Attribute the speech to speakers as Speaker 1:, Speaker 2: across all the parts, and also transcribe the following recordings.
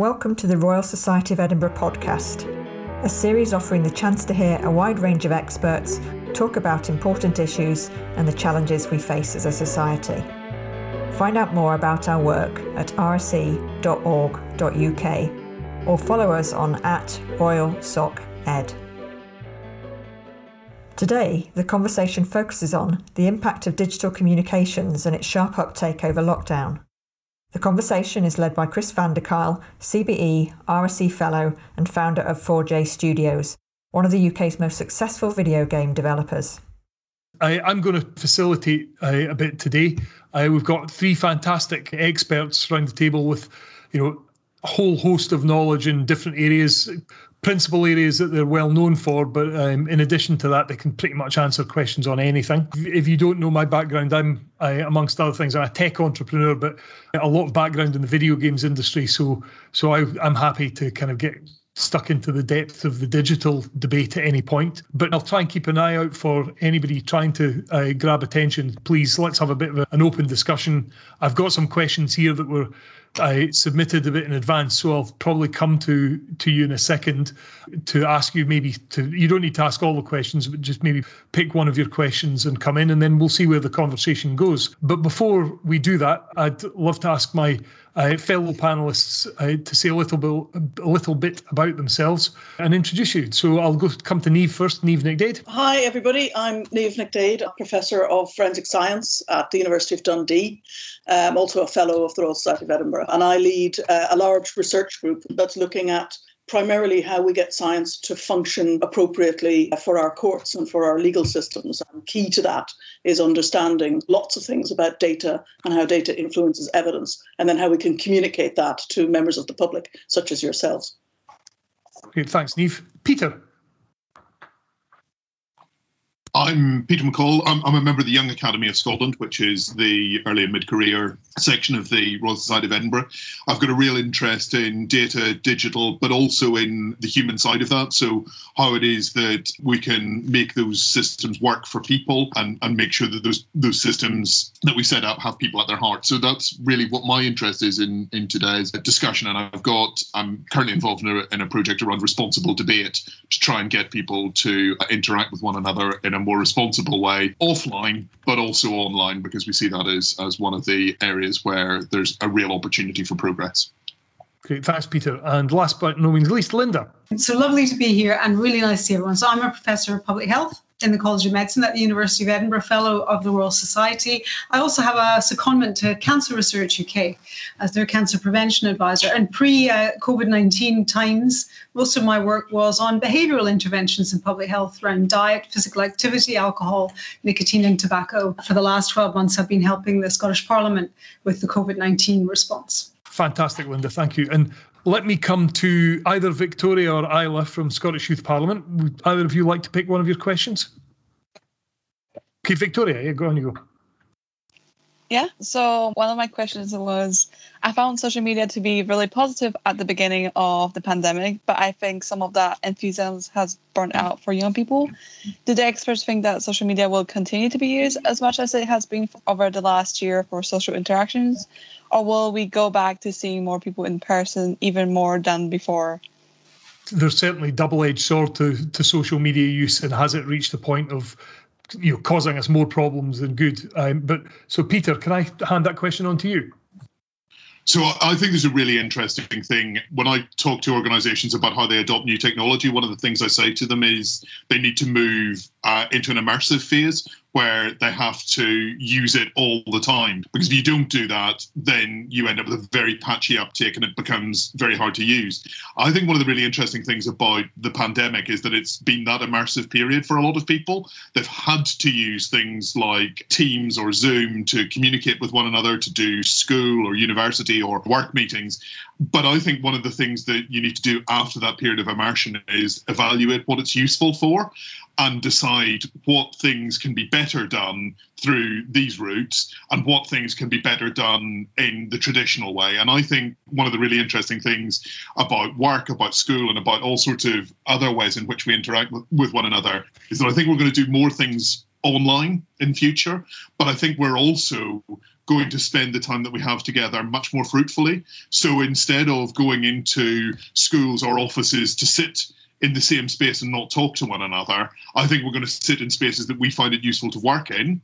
Speaker 1: Welcome to the Royal Society of Edinburgh podcast, a series offering the chance to hear a wide range of experts talk about important issues and the challenges we face as a society. Find out more about our work at rse.org.uk or follow us on at Royal Soc Ed. Today, the conversation focuses on the impact of digital communications and its sharp uptake over lockdown. The conversation is led by Chris van der Kuyl, CBE, RSE Fellow, and founder of 4J Studios, one of the UK's most successful video game developers.
Speaker 2: I, am going to facilitate uh, a bit today. Uh, we've got three fantastic experts around the table with, you know, a whole host of knowledge in different areas, principal areas that they're well known for. But um, in addition to that, they can pretty much answer questions on anything. If you don't know my background, I'm, I, amongst other things, I'm a tech entrepreneur, but a lot of background in the video games industry. So, so I, I'm happy to kind of get stuck into the depth of the digital debate at any point. But I'll try and keep an eye out for anybody trying to uh, grab attention. Please, let's have a bit of a, an open discussion. I've got some questions here that were I submitted a bit in advance, so I'll probably come to to you in a second to ask you maybe to. You don't need to ask all the questions, but just maybe pick one of your questions and come in, and then we'll see where the conversation goes. But before we do that, I'd love to ask my uh, fellow panelists uh, to say a little bit a little bit about themselves and introduce you. So I'll go come to Niamh first. Niamh Nic Daeid.
Speaker 3: Hi everybody, I'm Niamh Nic Daeid, a professor of forensic science at the University of Dundee. I'm also a fellow of the Royal Society of Edinburgh, and I lead uh, a large research group that's looking at primarily how we get science to function appropriately for our courts and for our legal systems. And key to that is understanding lots of things about data and how data influences evidence, and then how we can communicate that to members of the public, such as yourselves.
Speaker 2: Thanks, Niamh. Peter.
Speaker 4: I'm Peter McColl. I'm, I'm, a member of the Young Academy of Scotland, which is the early and mid career section of the Royal Society of Edinburgh. I've got a real interest in data, digital, but also in the human side of that. So, how it is that we can make those systems work for people and, and make sure that those those systems that we set up have people at their heart. So, that's really what my interest is in, in today's discussion. And I've got, I'm currently involved in a, in a project around responsible debate to try and get people to interact with one another in a more responsible way offline, but also online, because we see that as, as one of the areas where there's a real opportunity for progress.
Speaker 2: Great, thanks, Peter. And last but no means least, Linda.
Speaker 5: It's so lovely to be here and really nice to see everyone. So, I'm a professor of public health in the College of Medicine at the University of Edinburgh, Fellow of the Royal Society. I also have a secondment to Cancer Research UK as their cancer prevention advisor. And pre uh, COVID 19 times, most of my work was on behavioural interventions in public health around diet, physical activity, alcohol, nicotine, and tobacco. For the last 12 months, I've been helping the Scottish Parliament with the COVID 19 response.
Speaker 2: Fantastic, Linda. Thank you. And let me come to either Victoria or Isla from Scottish Youth Parliament. Would either of you like to pick one of your questions? Okay, Victoria, yeah, go on, you go.
Speaker 6: Yeah, so one of my questions was I found social media to be really positive at the beginning of the pandemic, but I think some of that enthusiasm has burnt out for young people. Do the experts think that social media will continue to be used as much as it has been over the last year for social interactions? Or will we go back to seeing more people in person even more than before?
Speaker 2: There's certainly double-edged sword to, to social media use, and has it reached the point of you know causing us more problems than good? Um, but so, Peter, can I hand that question on to you?
Speaker 4: So I think there's a really interesting thing when I talk to organizations about how they adopt new technology. One of the things I say to them is they need to move uh, into an immersive phase where they have to use it all the time. Because if you don't do that, then you end up with a very patchy uptake and it becomes very hard to use. I think one of the really interesting things about the pandemic is that it's been that immersive period for a lot of people. They've had to use things like Teams or Zoom to communicate with one another, to do school or university or work meetings. But I think one of the things that you need to do after that period of immersion is evaluate what it's useful for and decide what things can be better done through these routes and what things can be better done in the traditional way. And I think one of the really interesting things about work, about school, and about all sorts of other ways in which we interact with, one another is that I think we're going to do more things online in future but i think we're also going to spend the time that we have together much more fruitfully. So instead of going into schools or offices to sit in the same space and not talk to one another. I think we're going to sit in spaces that we find it useful to work in.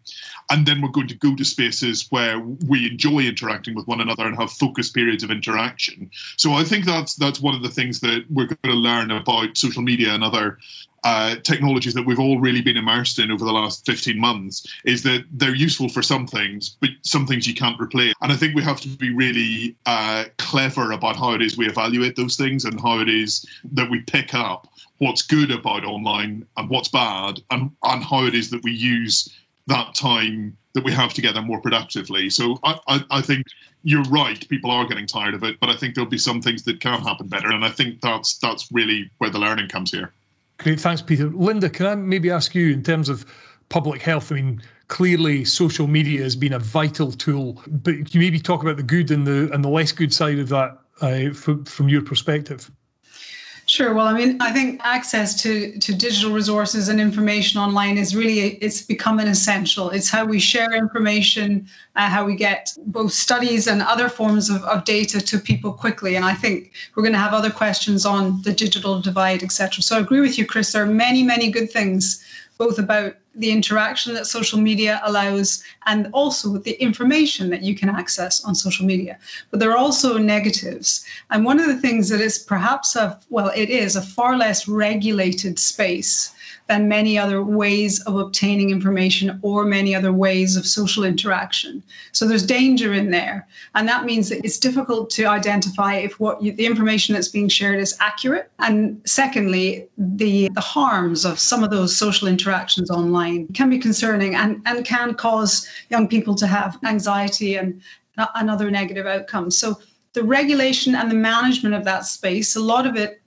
Speaker 4: And then we're going to go to spaces where we enjoy interacting with one another and have focused periods of interaction. So I think that's that's one of the things that we're going to learn about social media and other uh, technologies that we've all really been immersed in over the last 15 months is that they're useful for some things, but some things you can't replace. And I think we have to be really uh, clever about how it is we evaluate those things and how it is that we pick up what's good about online and what's bad and, and how it is that we use that time that we have together more productively. So I, I, I think you're right. People are getting tired of it, but I think there'll be some things that can happen better, and I think that's that's really where the learning comes here.
Speaker 2: Great, thanks, Peter. Linda, can I maybe ask you in terms of public health? I mean, clearly social media has been a vital tool, but can you maybe talk about the good and the and the less good side of that uh, from, from your perspective?
Speaker 5: Sure. Well, I mean, I think access to, to digital resources and information online is really, it's become an essential. It's how we share information, uh, how we get both studies and other forms of, of data to people quickly. And I think we're going to have other questions on the digital divide, etc. So I agree with you, Chris. There are many, many good things both about the interaction that social media allows and also the information that you can access on social media. But there are also negatives. And one of the things that is perhaps a, well, it is a far less regulated space than many other ways of obtaining information or many other ways of social interaction. So there's danger in there. And that means that it's difficult to identify if what you, the information that's being shared is accurate. And secondly, the, the harms of some of those social interactions online can be concerning and, and can cause young people to have anxiety and, and other negative outcomes. So the regulation and the management of that space, a lot of it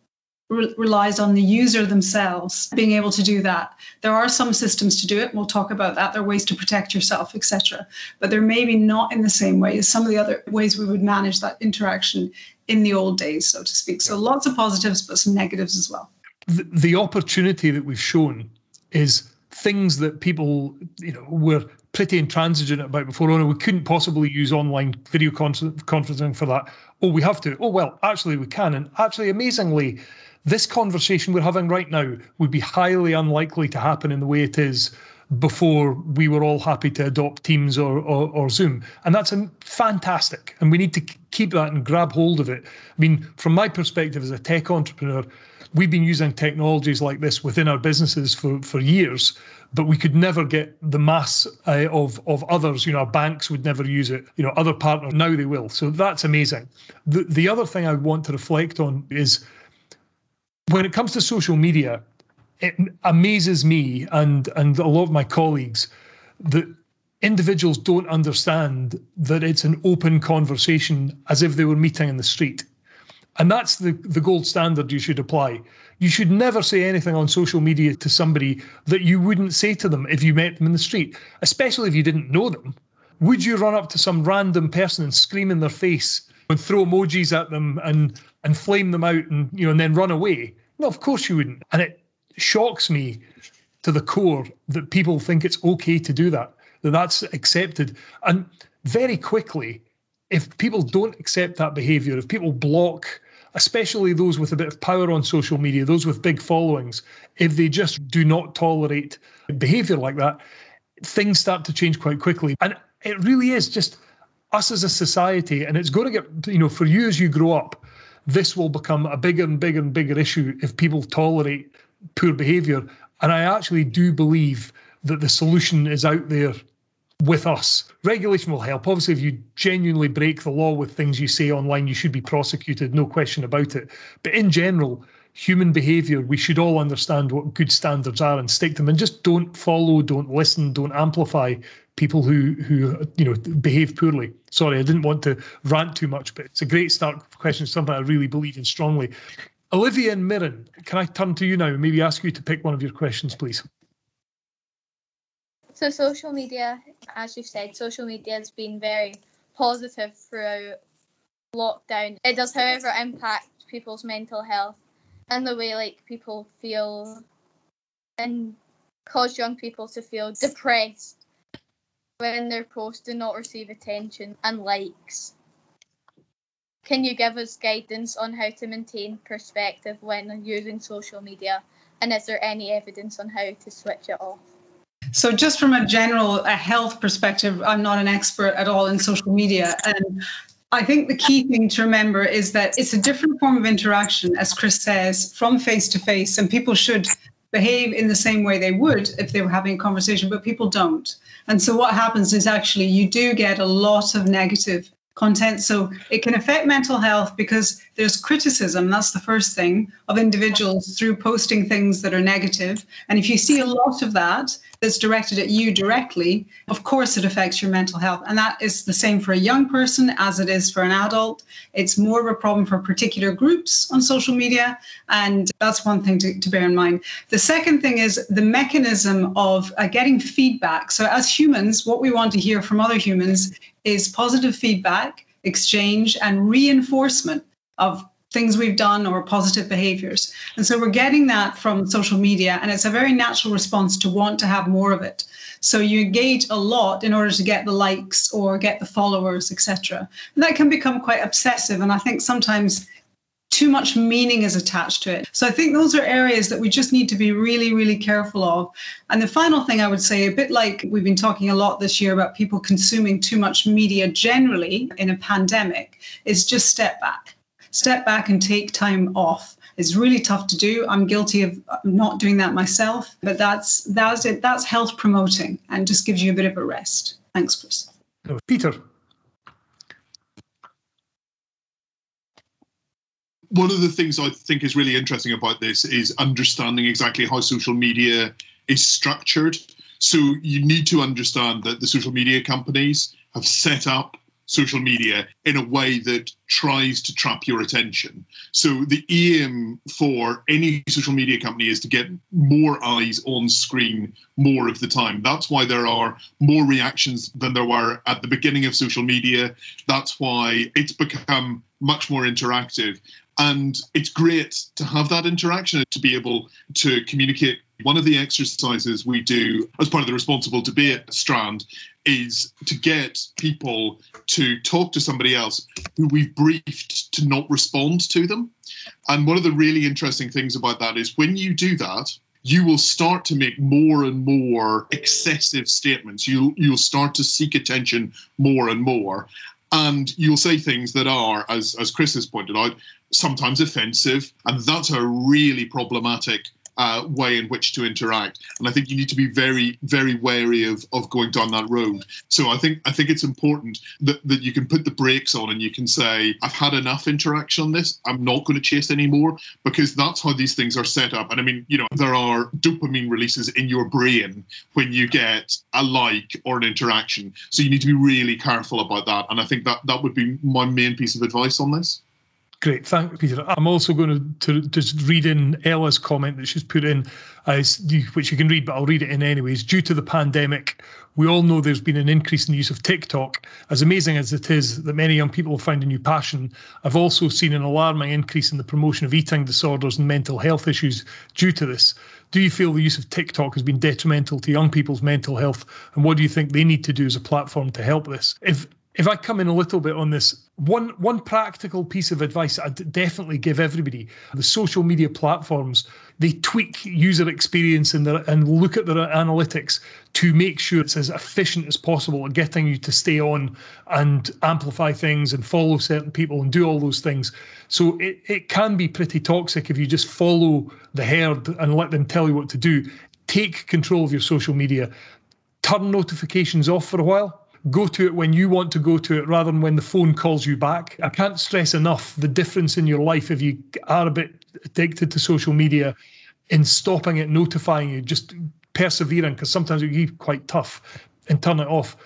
Speaker 5: re- relies on the user themselves being able to do that. There are some systems to do it. We'll talk about that. There are ways to protect yourself, etc. But they're maybe not in the same way as some of the other ways we would manage that interaction in the old days, so to speak. So lots of positives, but some negatives as well.
Speaker 2: The, the opportunity that we've shown is things that people, you know, were pretty intransigent about before. Oh, no, we couldn't possibly use online video conferencing for that. Oh, we have to. Oh, well, actually, we can. And actually, amazingly, this conversation we're having right now would be highly unlikely to happen in the way it is before we were all happy to adopt Teams or, or, or, Zoom. And that's fantastic. And we need to keep that and grab hold of it. I mean, from my perspective as a tech entrepreneur, we've been using technologies like this within our businesses for, for years, but we could never get the mass uh, of, of others. You know, our banks would never use it. You know, other partners, now they will. So that's amazing. The, the other thing I want to reflect on is when it comes to social media, it amazes me and and a lot of my colleagues that individuals don't understand that it's an open conversation as if they were meeting in the street. And that's the, the gold standard you should apply. You should never say anything on social media to somebody that you wouldn't say to them if you met them in the street, especially if you didn't know them. Would you run up to some random person and scream in their face and throw emojis at them and and flame them out and you know and then run away? No, of course you wouldn't. And it shocks me to the core that people think it's okay to do that, that that's accepted. And very quickly, if people don't accept that behavior, if people block, especially those with a bit of power on social media, those with big followings, if they just do not tolerate behavior like that, things start to change quite quickly. And it really is just us as a society, and it's going to get, you know, for you as you grow up, this will become a bigger and bigger and bigger issue if people tolerate poor behavior. And I actually do believe that the solution is out there with us. Regulation will help. Obviously, if you genuinely break the law with things you say online, you should be prosecuted, no question about it. But in general, human behavior, we should all understand what good standards are and stick them and just don't follow, don't listen, don't amplify people who who you know behave poorly. Sorry, I didn't want to rant too much, but it's a great start question, something I really believe in strongly. Olivia and Mirren, can I turn to you now and maybe ask you to pick one of your questions, please?
Speaker 7: So social media, as you've said, social media has been very positive throughout lockdown. It does, however, impact people's mental health and the way like people feel and cause young people to feel depressed when their posts do not receive attention and likes. Can you give us guidance on how to maintain perspective when using social media? And is there any evidence on how to switch it off?
Speaker 5: So, just from a general a health perspective, I'm not an expert at all in social media. And I think the key thing to remember is that it's a different form of interaction, as Chris says, from face to face. And people should behave in the same way they would if they were having a conversation, but people don't. And so, what happens is actually you do get a lot of negative content. So it can affect mental health because there's criticism, that's the first thing, of individuals through posting things that are negative. And if you see a lot of that that's directed at you directly, of course it affects your mental health. And that is the same for a young person as it is for an adult. It's more of a problem for particular groups on social media. And that's one thing to, to bear in mind. The second thing is the mechanism of uh, getting feedback. So as humans, what we want to hear from other humans is positive feedback, exchange, and reinforcement of things we've done or positive behaviors. And so we're getting that from social media, and it's a very natural response to want to have more of it. So you engage a lot in order to get the likes or get the followers, etc. And that can become quite obsessive. And I think sometimes too much meaning is attached to it. So I think those are areas that we just need to be really, really careful of. And the final thing I would say, a bit like we've been talking a lot this year about people consuming too much media generally in a pandemic, is just step back. Step back and take time off. It's really tough to do. I'm guilty of not doing that myself, but that's that's it. That's health promoting and just gives you a bit of a rest. Thanks, Chris.
Speaker 2: Peter.
Speaker 4: one of the things I think is really interesting about this is understanding exactly how social media is structured. So you need to understand that the social media companies have set up social media in a way that tries to trap your attention. So the aim for any social media company is to get more eyes on screen more of the time. That's why there are more reactions than there were at the beginning of social media. That's why it's become much more interactive. And it's great to have that interaction, to be able to communicate. One of the exercises we do as part of the responsible debate strand is to get people to talk to somebody else who we've briefed to not respond to them. And one of the really interesting things about that is when you do that, you will start to make more and more excessive statements. You'll you'll start to seek attention more and more. And you'll say things that are, as as Chris has pointed out, sometimes offensive, and that's a really problematic uh, way in which to interact. And I think you need to be very, very wary of, of going down that road. So I think I think it's important that, that you can put the brakes on and you can say, I've had enough interaction on this. I'm not going to chase anymore because that's how these things are set up. And I mean, you know, there are dopamine releases in your brain when you get a like or an interaction. So you need to be really careful about that. And I think that that would be my main piece of advice on this.
Speaker 2: Great, thank you, Peter. I'm also going to, to just read in Ella's comment that she's put in, uh, as which you can read, but I'll read it in anyways. Due to the pandemic, we all know there's been an increase in the use of TikTok. As amazing as it is that many young people found a new passion, I've also seen an alarming increase in the promotion of eating disorders and mental health issues due to this. Do you feel the use of TikTok has been detrimental to young people's mental health? And what do you think they need to do as a platform to help this? If if I come in a little bit on this, one one practical piece of advice I'd definitely give everybody: the social media platforms they tweak user experience and their, and look at their analytics to make sure it's as efficient as possible at getting you to stay on and amplify things and follow certain people and do all those things. So it, it can be pretty toxic if you just follow the herd and let them tell you what to do. Take control of your social media. Turn notifications off for a while go to it when you want to go to it rather than when the phone calls you back. I can't stress enough the difference in your life if you are a bit addicted to social media in stopping it, notifying you, just persevering because sometimes it can be quite tough and turn it off.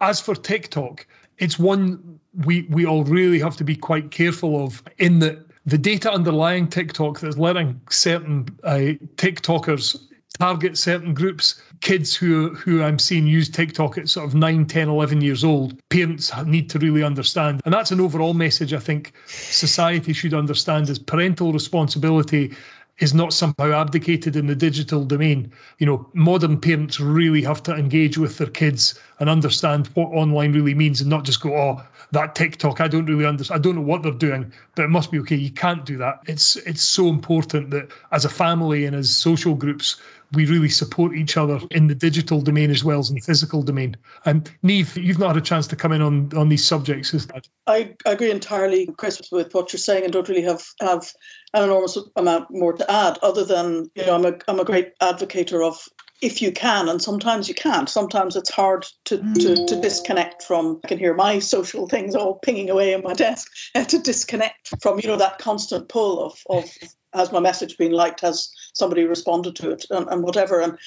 Speaker 2: As for TikTok, it's one we we all really have to be quite careful of in that the data underlying TikTok that's letting certain uh, TikTokers target certain groups kids who who i'm seeing use tiktok at sort of 9 10 11 years old parents need to really understand and that's an overall message i think society should understand is parental responsibility is not somehow abdicated in the digital domain. You know, modern parents really have to engage with their kids and understand what online really means and not just go, oh, that TikTok, I don't really understand. I don't know what they're doing, but it must be okay. You can't do that. It's it's so important that as a family and as social groups, we really support each other in the digital domain as well as in the physical domain. And Niamh, you've not had a chance to come in on, on these subjects, is that?
Speaker 3: I, agree entirely, Chris, with what you're saying, and don't really have have an enormous amount more to add, other than you know I'm a I'm a great advocate of if you can, and sometimes you can't. Sometimes it's hard to, to, to disconnect from. I can hear my social things all pinging away in my desk, and to disconnect from you know that constant pull of of has my message been liked? Has somebody responded to it? And, and whatever. And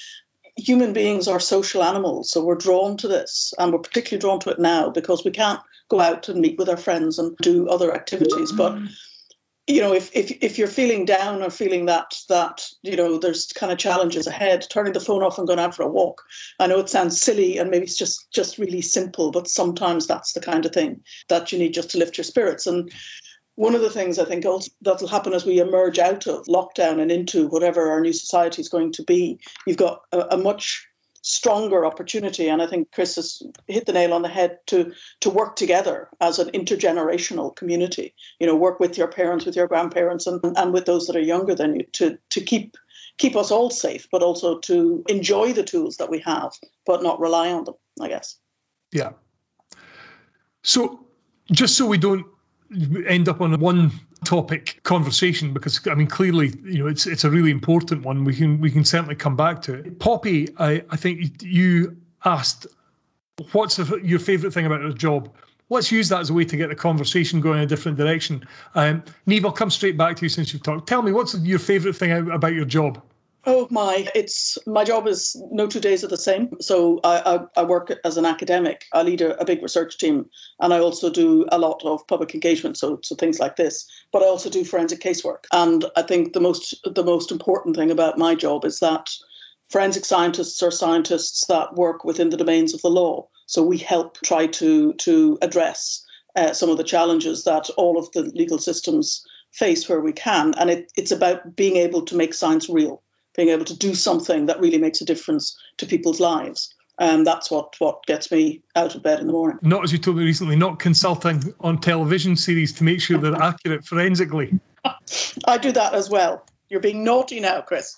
Speaker 3: human beings are social animals, so we're drawn to this, and we're particularly drawn to it now because we can't go out and meet with our friends and do other activities. But mm-hmm. you know, if if if you're feeling down or feeling that that you know there's kind of challenges ahead, turning the phone off and going out for a walk. I know it sounds silly and maybe it's just just really simple, but sometimes that's the kind of thing that you need just to lift your spirits. And one of the things I think that'll happen as we emerge out of lockdown and into whatever our new society is going to be, you've got a, a, much stronger opportunity. And I think Chris has hit the nail on the head to to work together as an intergenerational community. You know, work with your parents, with your grandparents, and, and with those that are younger than you to to keep keep us all safe, but also to enjoy the tools that we have, but not rely on them. I guess.
Speaker 2: Yeah. So just so we don't end up on a one topic conversation because I mean clearly you know it's it's a really important one. We can we can certainly come back to it. Poppy, I I think you asked what's your favourite thing about your job. Let's use that as a way to get the conversation going in a different direction. Um, Niamh, I'll come straight back to you since you've talked. Tell me, what's your favourite thing about your job?
Speaker 3: Oh my! It's my job is no two days are the same. So I, I, I work as an academic. I lead a, a, big research team, and I also do a lot of public engagement. So so things like this. But I also do forensic casework. And I think the most the most important thing about my job is that forensic scientists are scientists that work within the domains of the law. So we help try to to address uh, some of the challenges that all of the legal systems face where we can. And it, it's about being able to make science real being able to do something that really makes a difference to people's lives. And that's what, what gets me out of bed in the morning.
Speaker 2: Not, as you told me recently, not consulting on television series to make sure they're accurate forensically.
Speaker 3: I do that as well. You're being naughty now, Chris.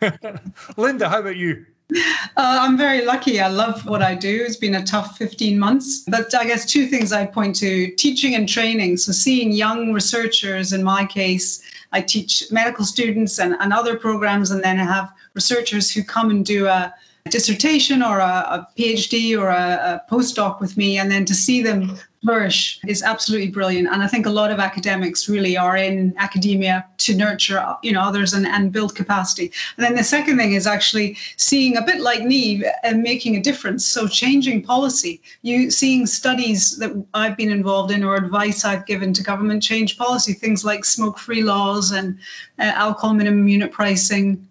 Speaker 2: Linda, how about you?
Speaker 5: Uh, I'm very lucky. I love what I do. It's been a tough 15 months. But I guess two things I point to teaching and training. So, seeing young researchers, in my case, I teach medical students and, and other programs, and then I have researchers who come and do a dissertation or a, a PhD or a, a postdoc with me, and then to see them flourish is absolutely brilliant. And I think a lot of academics really are in academia to nurture, you know, others and, and build capacity. And then the second thing is actually seeing a bit like Niamh and making a difference. So changing policy, you seeing studies that I've been involved in or advice I've given to government change policy, things like smoke-free laws and uh, alcohol minimum unit pricing,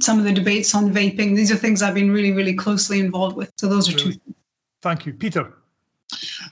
Speaker 5: some of the debates on vaping. These are things I've been really, really closely involved with. So those are two.
Speaker 2: Thank you, Peter.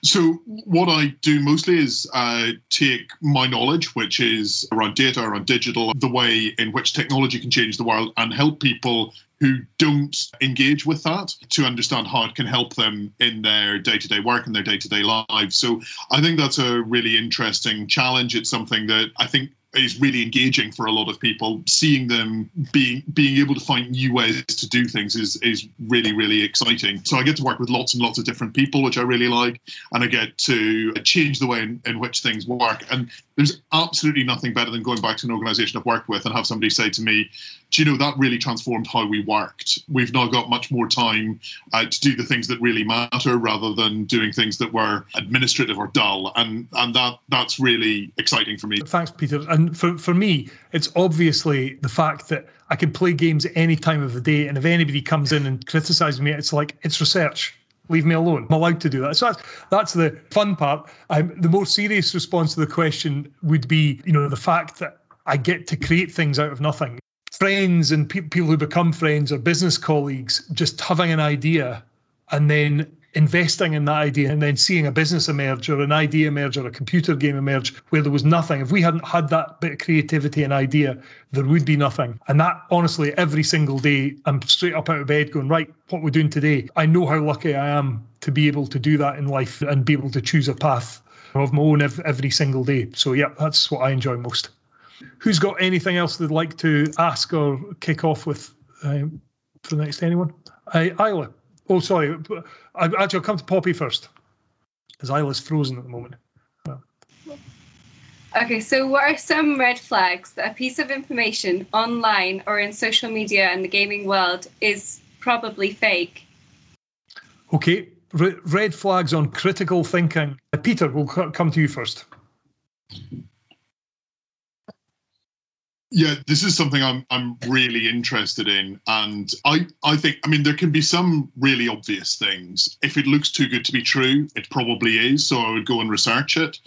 Speaker 4: So what I do mostly is uh, take my knowledge, which is around data, around digital, the way in which technology can change the world, and help people who don't engage with that to understand how it can help them in their day-to-day work and their day-to-day lives. So I think that's a really interesting challenge. It's something that I think is really engaging for a lot of people. Seeing them being being able to find new ways to do things is is really really exciting. So I get to work with lots and lots of different people, which I really like, and I get to change the way in, in which things work. And there's absolutely nothing better than going back to an organization I've worked with and have somebody say to me, do you know that really transformed how we worked? We've now got much more time uh, to do the things that really matter rather than doing things that were administrative or dull, and and that that's really exciting for me.
Speaker 2: Thanks, Peter. And for for me, it's obviously the fact that I can play games any time of the day, and if anybody comes in and criticizes me, it's like it's research leave me alone. I'm allowed to do that. So that's that's the fun part. Um, the more serious response to the question would be, you know, the fact that I get to create things out of nothing. Friends and pe- people who become friends or business colleagues just having an idea and then investing in that idea and then seeing a business emerge or an idea emerge or a computer game emerge where there was nothing. If we hadn't had that bit of creativity and idea, there would be nothing. And that, honestly, every single day, I'm straight up out of bed going, right, what we're doing today. I know how lucky I am to be able to do that in life and be able to choose a path of my own every single day. So, yeah, that's what I enjoy most. Who's got anything else they'd like to ask or kick off with uh, for the next anyone? Uh, Isla. Oh, sorry. I, actually, I'll come to Poppy first, because Isla's frozen at the moment.
Speaker 8: Okay, so what are some red flags that a piece of information online or in social media and the gaming world is probably fake?
Speaker 2: Okay, R- red flags on critical thinking. Peter, we'll c- come to you first.
Speaker 4: Yeah, this is something I'm I'm really interested in, and I I think I mean there can be some really obvious things. If it looks too good to be true, it probably is. So I would go and research it.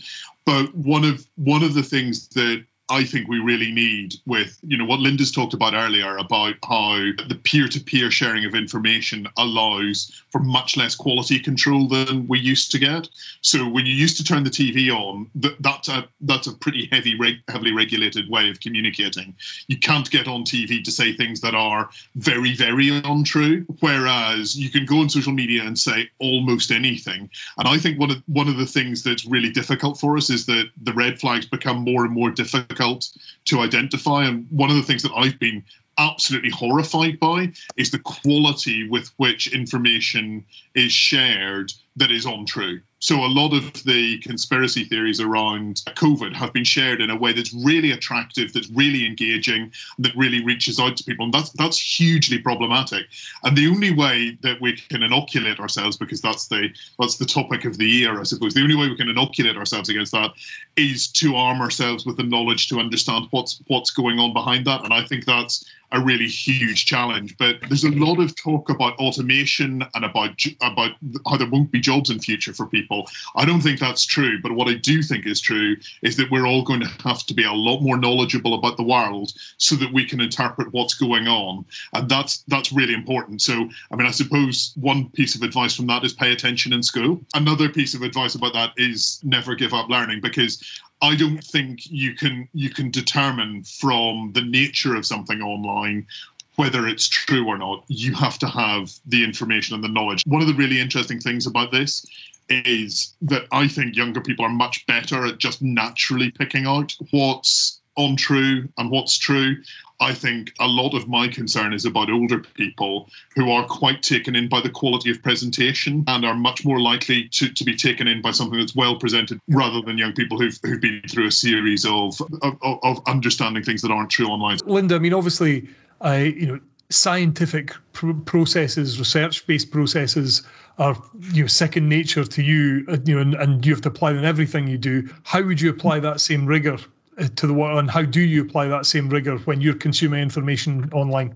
Speaker 4: But one of one of the things that I think we really need with, you know, what Linda's talked about earlier about how the peer-to-peer sharing of information allows for much less quality control than we used to get. So when you used to turn the TV on, that, that's a that's a pretty heavy, reg, heavily regulated way of communicating. You can't get on TV to say things that are very, very untrue. Whereas you can go on social media and say almost anything. And I think one of one of the things that's really difficult for us is that the red flags become more and more difficult difficult to identify. And one of the things that I've been absolutely horrified by is the quality with which information is shared that is untrue. So a lot of the conspiracy theories around COVID have been shared in a way that's really attractive, that's really engaging, that really reaches out to people, and that's that's hugely problematic. And the only way that we can inoculate ourselves, because that's the that's the topic of the year, I suppose, the only way we can inoculate ourselves against that is to arm ourselves with the knowledge to understand what's what's going on behind that. And I think that's a really huge challenge. But there's a lot of talk about automation and about about how there won't be jobs in future for people. I don't think that's true. But what I do think is true is that we're all going to have to be a lot more knowledgeable about the world so that we can interpret what's going on, and that's that's really important. So, I mean, I suppose one piece of advice from that is pay attention in school. Another piece of advice about that is never give up learning because I don't think you can you can determine from the nature of something online whether it's true or not. You have to have the information and the knowledge. One of the really interesting things about this is that I think younger people are much better at just naturally picking out what's untrue and what's true. I think a lot of my concern is about older people who are quite taken in by the quality of presentation and are much more likely to, to be taken in by something that's well presented rather than young people who've, who've been through a series of, of, of understanding things that aren't true online.
Speaker 2: Linda, I mean, obviously, I, you know, scientific pr- processes, research-based processes are you know second nature to you, uh, you know, and, and you have to apply them in everything you do. How would you apply that same rigor to the world, and how do you apply that same rigor when you're consuming information online?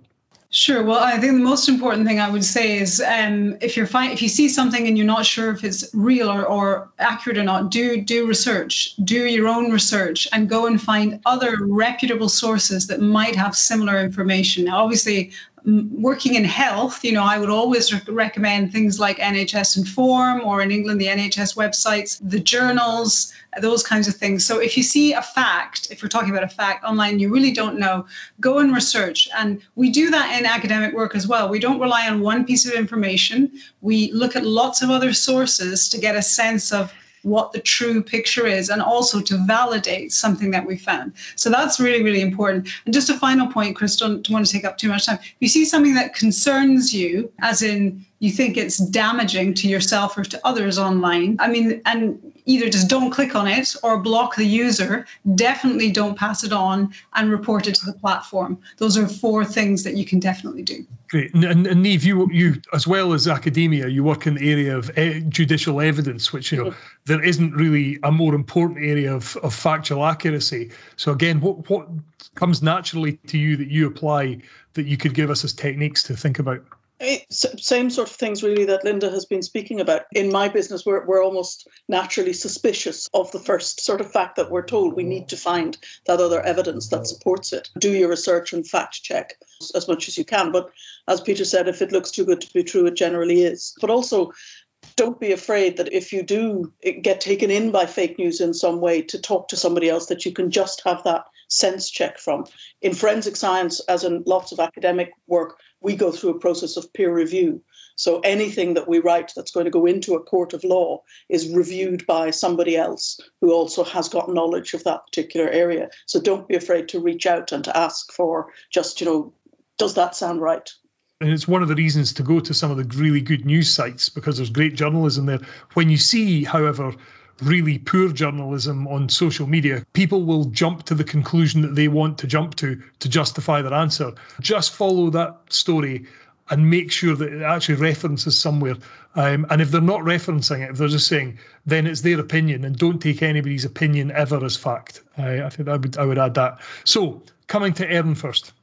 Speaker 5: Sure. Well, I think the most important thing I would say is um, if you're fi- if you see something and you're not sure if it's real or, or accurate or not, do do research, do your own research, and go and find other reputable sources that might have similar information. Now, obviously, working in health, you know, I would always recommend things like NHS Inform or in England, the NHS websites, the journals, those kinds of things. So if you see a fact, if we're talking about a fact online, you really don't know, go and research. And we do that in academic work as well. We don't rely on one piece of information. We look at lots of other sources to get a sense of what the true picture is and also to validate something that we found. So that's really, really important. And just a final point, Chris, don't, don't want to take up too much time. If you see something that concerns you, as in you think it's damaging to yourself or to others online, I mean, and either just don't click on it or block the user, definitely don't pass it on and report it to the platform. Those are four things that you can definitely do.
Speaker 2: Great. And, and, and Niamh, you, you, as well as academia, you work in the area of e- judicial evidence, which, you know, there isn't really a more important area of, of factual accuracy. So, again, what, what comes naturally to you that you apply that you could give us as techniques to think about?
Speaker 3: Same sort of things really that Linda has been speaking about. In my business, we're, we're almost naturally suspicious of the first sort of fact that we're told. We need to find that other evidence that supports it. Do your research and fact check as much as you can. But as Peter said, if it looks too good to be true, it generally is. But also, don't be afraid that if you do eh, get taken in by fake news in some way, to talk to somebody else that you can just have that sense check from. In forensic science, as in lots of academic work, we go through a process of peer review. So anything that we write that's going to go into a court of law is reviewed by somebody else who also has got knowledge of that particular area. So don't be afraid to reach out and to ask for just, you know, does that sound right?
Speaker 2: And it's one of the reasons to go to some of the really good news sites because there's great journalism there. When you see, however, really poor journalism on social media, people will jump to the conclusion that they want to jump to to justify their answer. Just follow that story and make sure that it actually references somewhere. Um, and if they're not referencing it, if they're just saying, then it's their opinion, and don't take anybody's opinion ever as fact. I, I think I would I would add that. So coming to Erin first.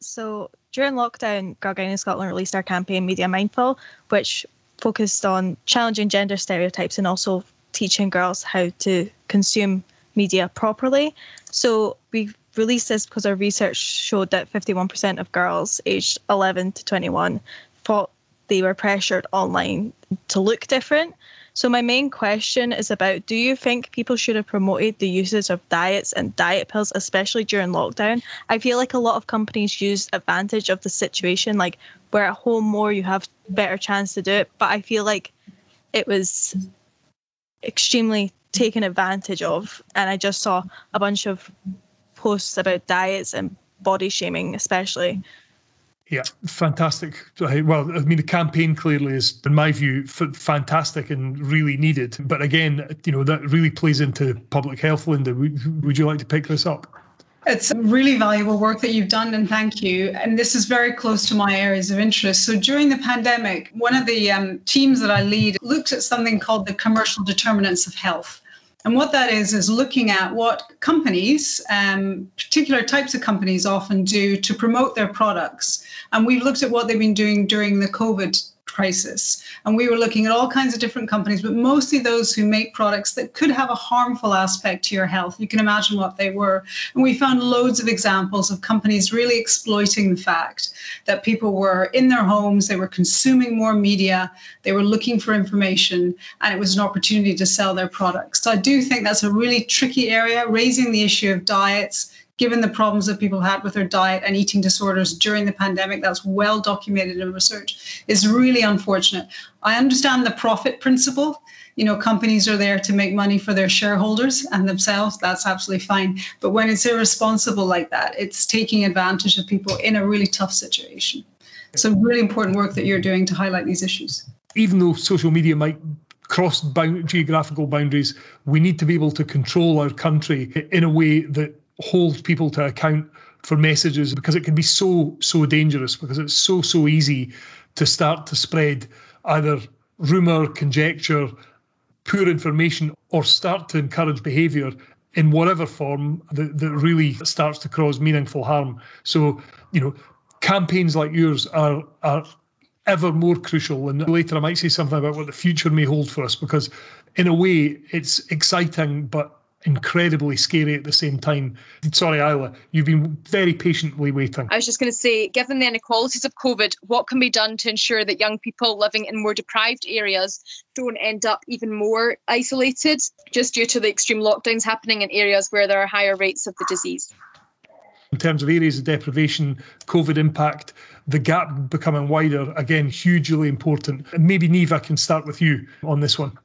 Speaker 9: So during lockdown, Girlguiding Scotland released our campaign Media Mindful, which focused on challenging gender stereotypes and also teaching girls how to consume media properly. So we released this because our research showed that 51% of girls aged 11 to 21 thought they were pressured online to look different. So my main question is about do you think people should have promoted the uses of diets and diet pills, especially during lockdown? I feel like a lot of companies use advantage of the situation, like where at home more you have better chance to do it. But I feel like it was extremely taken advantage of. And I just saw a bunch of posts about diets and body shaming, especially.
Speaker 2: Yeah, fantastic. Well, I mean, the campaign clearly is, in my view, f- fantastic and really needed. But again, you know, that really plays into public health. Linda, would, would you like to pick this up?
Speaker 5: It's really valuable work that you've done, and thank you. And this is very close to my areas of interest. So during the pandemic, one of the um, teams that I lead looked at something called the commercial determinants of health. And what that is, is looking at what companies, um, particular types of companies, often do to promote their products. And we've looked at what they've been doing during the COVID crisis. And we were looking at all kinds of different companies, but mostly those who make products that could have a harmful aspect to your health. You can imagine what they were. And we found loads of examples of companies really exploiting the fact that people were in their homes, they were consuming more media, they were looking for information, and it was an opportunity to sell their products. So I do think that's a really tricky area, raising the issue of diets given the problems that people had with their diet and eating disorders during the pandemic, that's well documented in research, is really unfortunate. I understand the profit principle. You know, companies are there to make money for their shareholders and themselves. That's absolutely fine. But when it's irresponsible like that, it's taking advantage of people in a really tough situation. So, really important work that you're doing to highlight these issues.
Speaker 2: Even though social media might cross bound, geographical boundaries, we need to be able to control our country in a way that hold people to account for messages because it can be so so dangerous because it's so so easy to start to spread either rumor conjecture poor information or start to encourage behavior in whatever form that, that really starts to cause meaningful harm. So you know campaigns like yours are are ever more crucial and later i might say something about what the future may hold for us because in a way it's exciting but incredibly scary at the same time. Sorry, Isla, you've been very patiently waiting.
Speaker 10: I was just going to say, given the inequalities of COVID, what can be done to ensure that young people living in more deprived areas don't end up even more isolated just due to the extreme lockdowns happening in areas where there are higher rates of the disease?
Speaker 2: In terms of areas of deprivation, COVID impact, the gap becoming wider, again, hugely important. And Maybe Niamh, I can start with you on this one.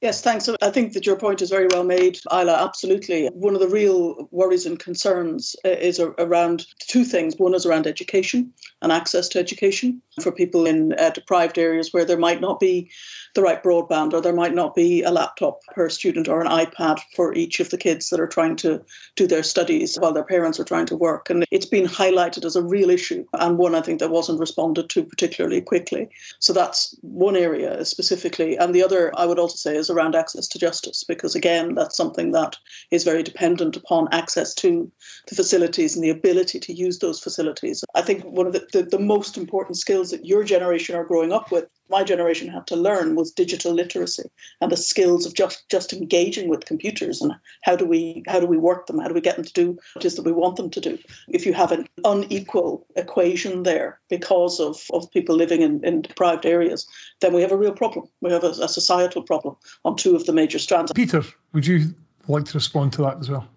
Speaker 3: Yes, thanks. I think that your point is very well made, Isla. Absolutely. One of the real worries and concerns uh, is around two things. One is around education and access to education for people in uh, deprived areas where there might not be the right broadband or there might not be a laptop per student or an iPad for each of the kids that are trying to do their studies while their parents are trying to work. And it's been highlighted as a real issue and one I think that wasn't responded to particularly quickly. So that's one area specifically. And the other I would also say is around access to justice, because again, that's something that is very dependent upon access to the facilities and the ability to use those facilities. I think one of the, the, the most important skills that your generation are growing up with, my generation had to learn was digital literacy and the skills of just just engaging with computers and how do we how do we work them? How do we get them to do what it is that we want them to do? If you have an unequal equation there because of, of people living in, in deprived areas then we have a real problem. We have a, a societal problem on two of the major strands.
Speaker 2: Peter would you like to respond to that as well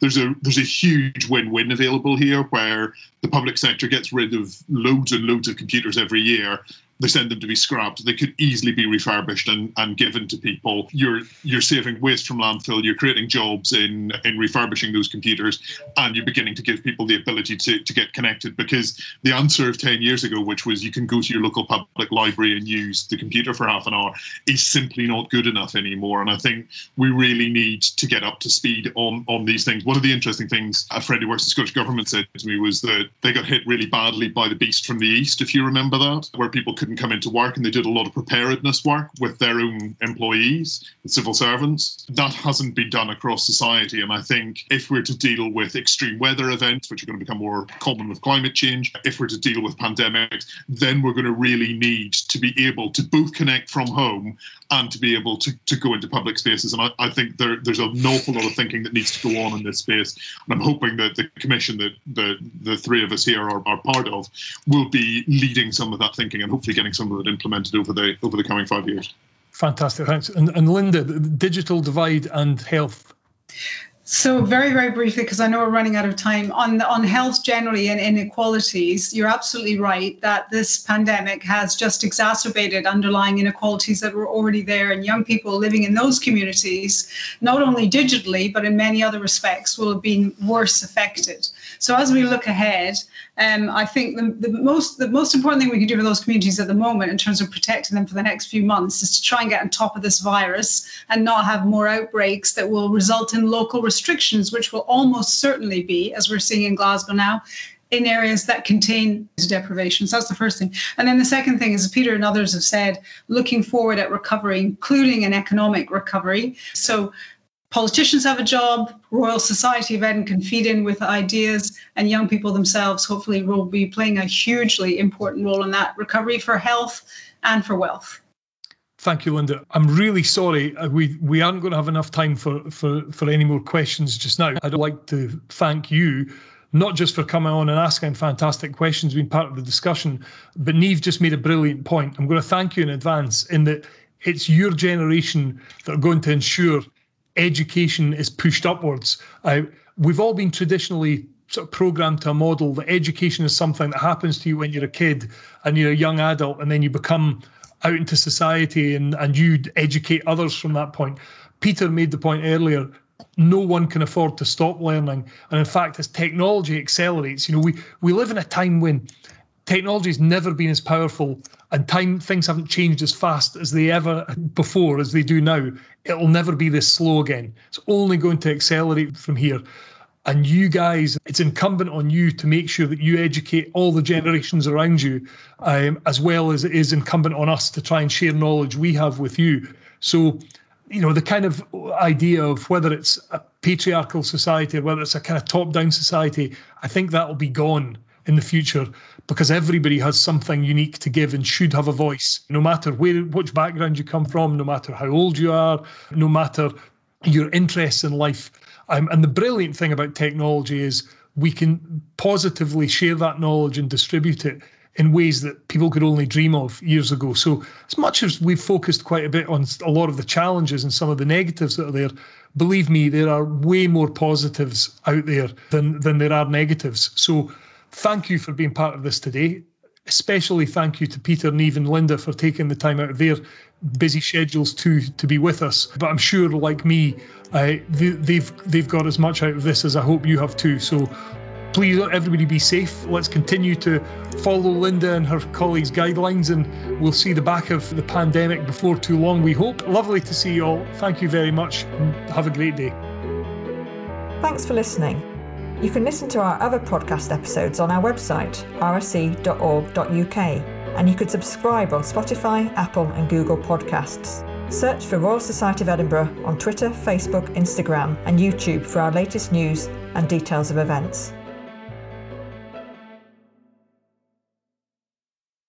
Speaker 4: there's a there's a huge win-win available here where the public sector gets rid of loads and loads of computers every year they send them to be scrapped. They could easily be refurbished and, and given to people. You're you're saving waste from landfill. You're creating jobs in in refurbishing those computers, and you're beginning to give people the ability to, to get connected. Because the answer of ten years ago, which was you can go to your local public library and use the computer for half an hour, is simply not good enough anymore. And I think we really need to get up to speed on on these things. One of the interesting things a friend who works in the Scottish government said to me was that they got hit really badly by the beast from the east, if you remember that, where people couldn't come into work and they did a lot of preparedness work with their own employees, civil servants. That hasn't been done across society. And I think if we're to deal with extreme weather events, which are going to become more common with climate change, if we're to deal with pandemics, then we're going to really need to be able to both connect from home and to be able to, to go into public spaces. And I, I think there, there's an awful lot of thinking that needs to go on in this space. And I'm hoping that the commission that the, the three of us here are, are part of will be leading some of that thinking and hopefully getting some of it implemented over the over the coming five years.
Speaker 2: Fantastic, thanks. And, and Linda, digital divide and health.
Speaker 5: So very, very briefly, because I know we're running out of time on on health generally and inequalities. You're absolutely right that this pandemic has just exacerbated underlying inequalities that were already there, and young people living in those communities, not only digitally but in many other respects, will have been worse affected. So as we look ahead, um, I think the, the most the most important thing we can do for those communities at the moment, in terms of protecting them for the next few months, is to try and get on top of this virus and not have more outbreaks that will result in local restrictions, which will almost certainly be, as we're seeing in Glasgow now, in areas that contain deprivations. That's the first thing. And then the second thing is, as Peter and others have said, looking forward at recovery, including an economic recovery. So politicians have a job, Royal Society of Edinburgh can feed in with ideas, and young people themselves hopefully will be playing a hugely important role in that recovery for health and for wealth.
Speaker 2: Thank you, Linda. I'm really sorry uh, we we aren't going to have enough time for for for any more questions just now. I'd like to thank you. Not just for coming on and asking fantastic questions, being part of the discussion, but Niamh just made a brilliant point. I'm going to thank you in advance in that it's your generation that are going to ensure education is pushed upwards. Uh, we've all been traditionally sort of programmed to a model that education is something that happens to you when you're a kid and you're a young adult, and then you become out into society and, and you educate others from that point. Peter made the point earlier no one can afford to stop learning. And in fact, as technology accelerates, you know, we, we live in a time when technology has never been as powerful and time things haven't changed as fast as they ever before as they do now it'll never be this slow again. It's only going to accelerate from here. And you guys it's incumbent on you to make sure that you educate all the generations around you um, as well as it is incumbent on us to try and share knowledge we have with you. So you know the kind of idea of whether it's a patriarchal society or whether it's a kind of top down society i think that will be gone in the future because everybody has something unique to give and should have a voice, no matter where, which background you come from, no matter how old you are, no matter your interests in life. Um, and the brilliant thing about technology is we can positively share that knowledge and distribute it in ways that people could only dream of years ago. So, as much as we've focused quite a bit on a lot of the challenges and some of the negatives that are there, believe me, there are way more positives out there than than there are negatives. So, thank you for being part of this today. Especially thank you to Peter, Niamh, and Linda for taking the time out of their busy schedules to to be with us. But I'm sure, like me, uh, they, they've they've got as much out of this as I hope you have too. So please let everybody be safe let's continue to follow linda and her colleagues guidelines and we'll see the back of the pandemic before too long we hope lovely to see you all thank you very much have a great day
Speaker 1: thanks for listening you can listen to our other podcast episodes on our website, rse.org.uk, and you could subscribe on Spotify, Apple, and Google Podcasts. Search for Royal Society of Edinburgh on Twitter, Facebook, Instagram, and YouTube for our latest news and details of events.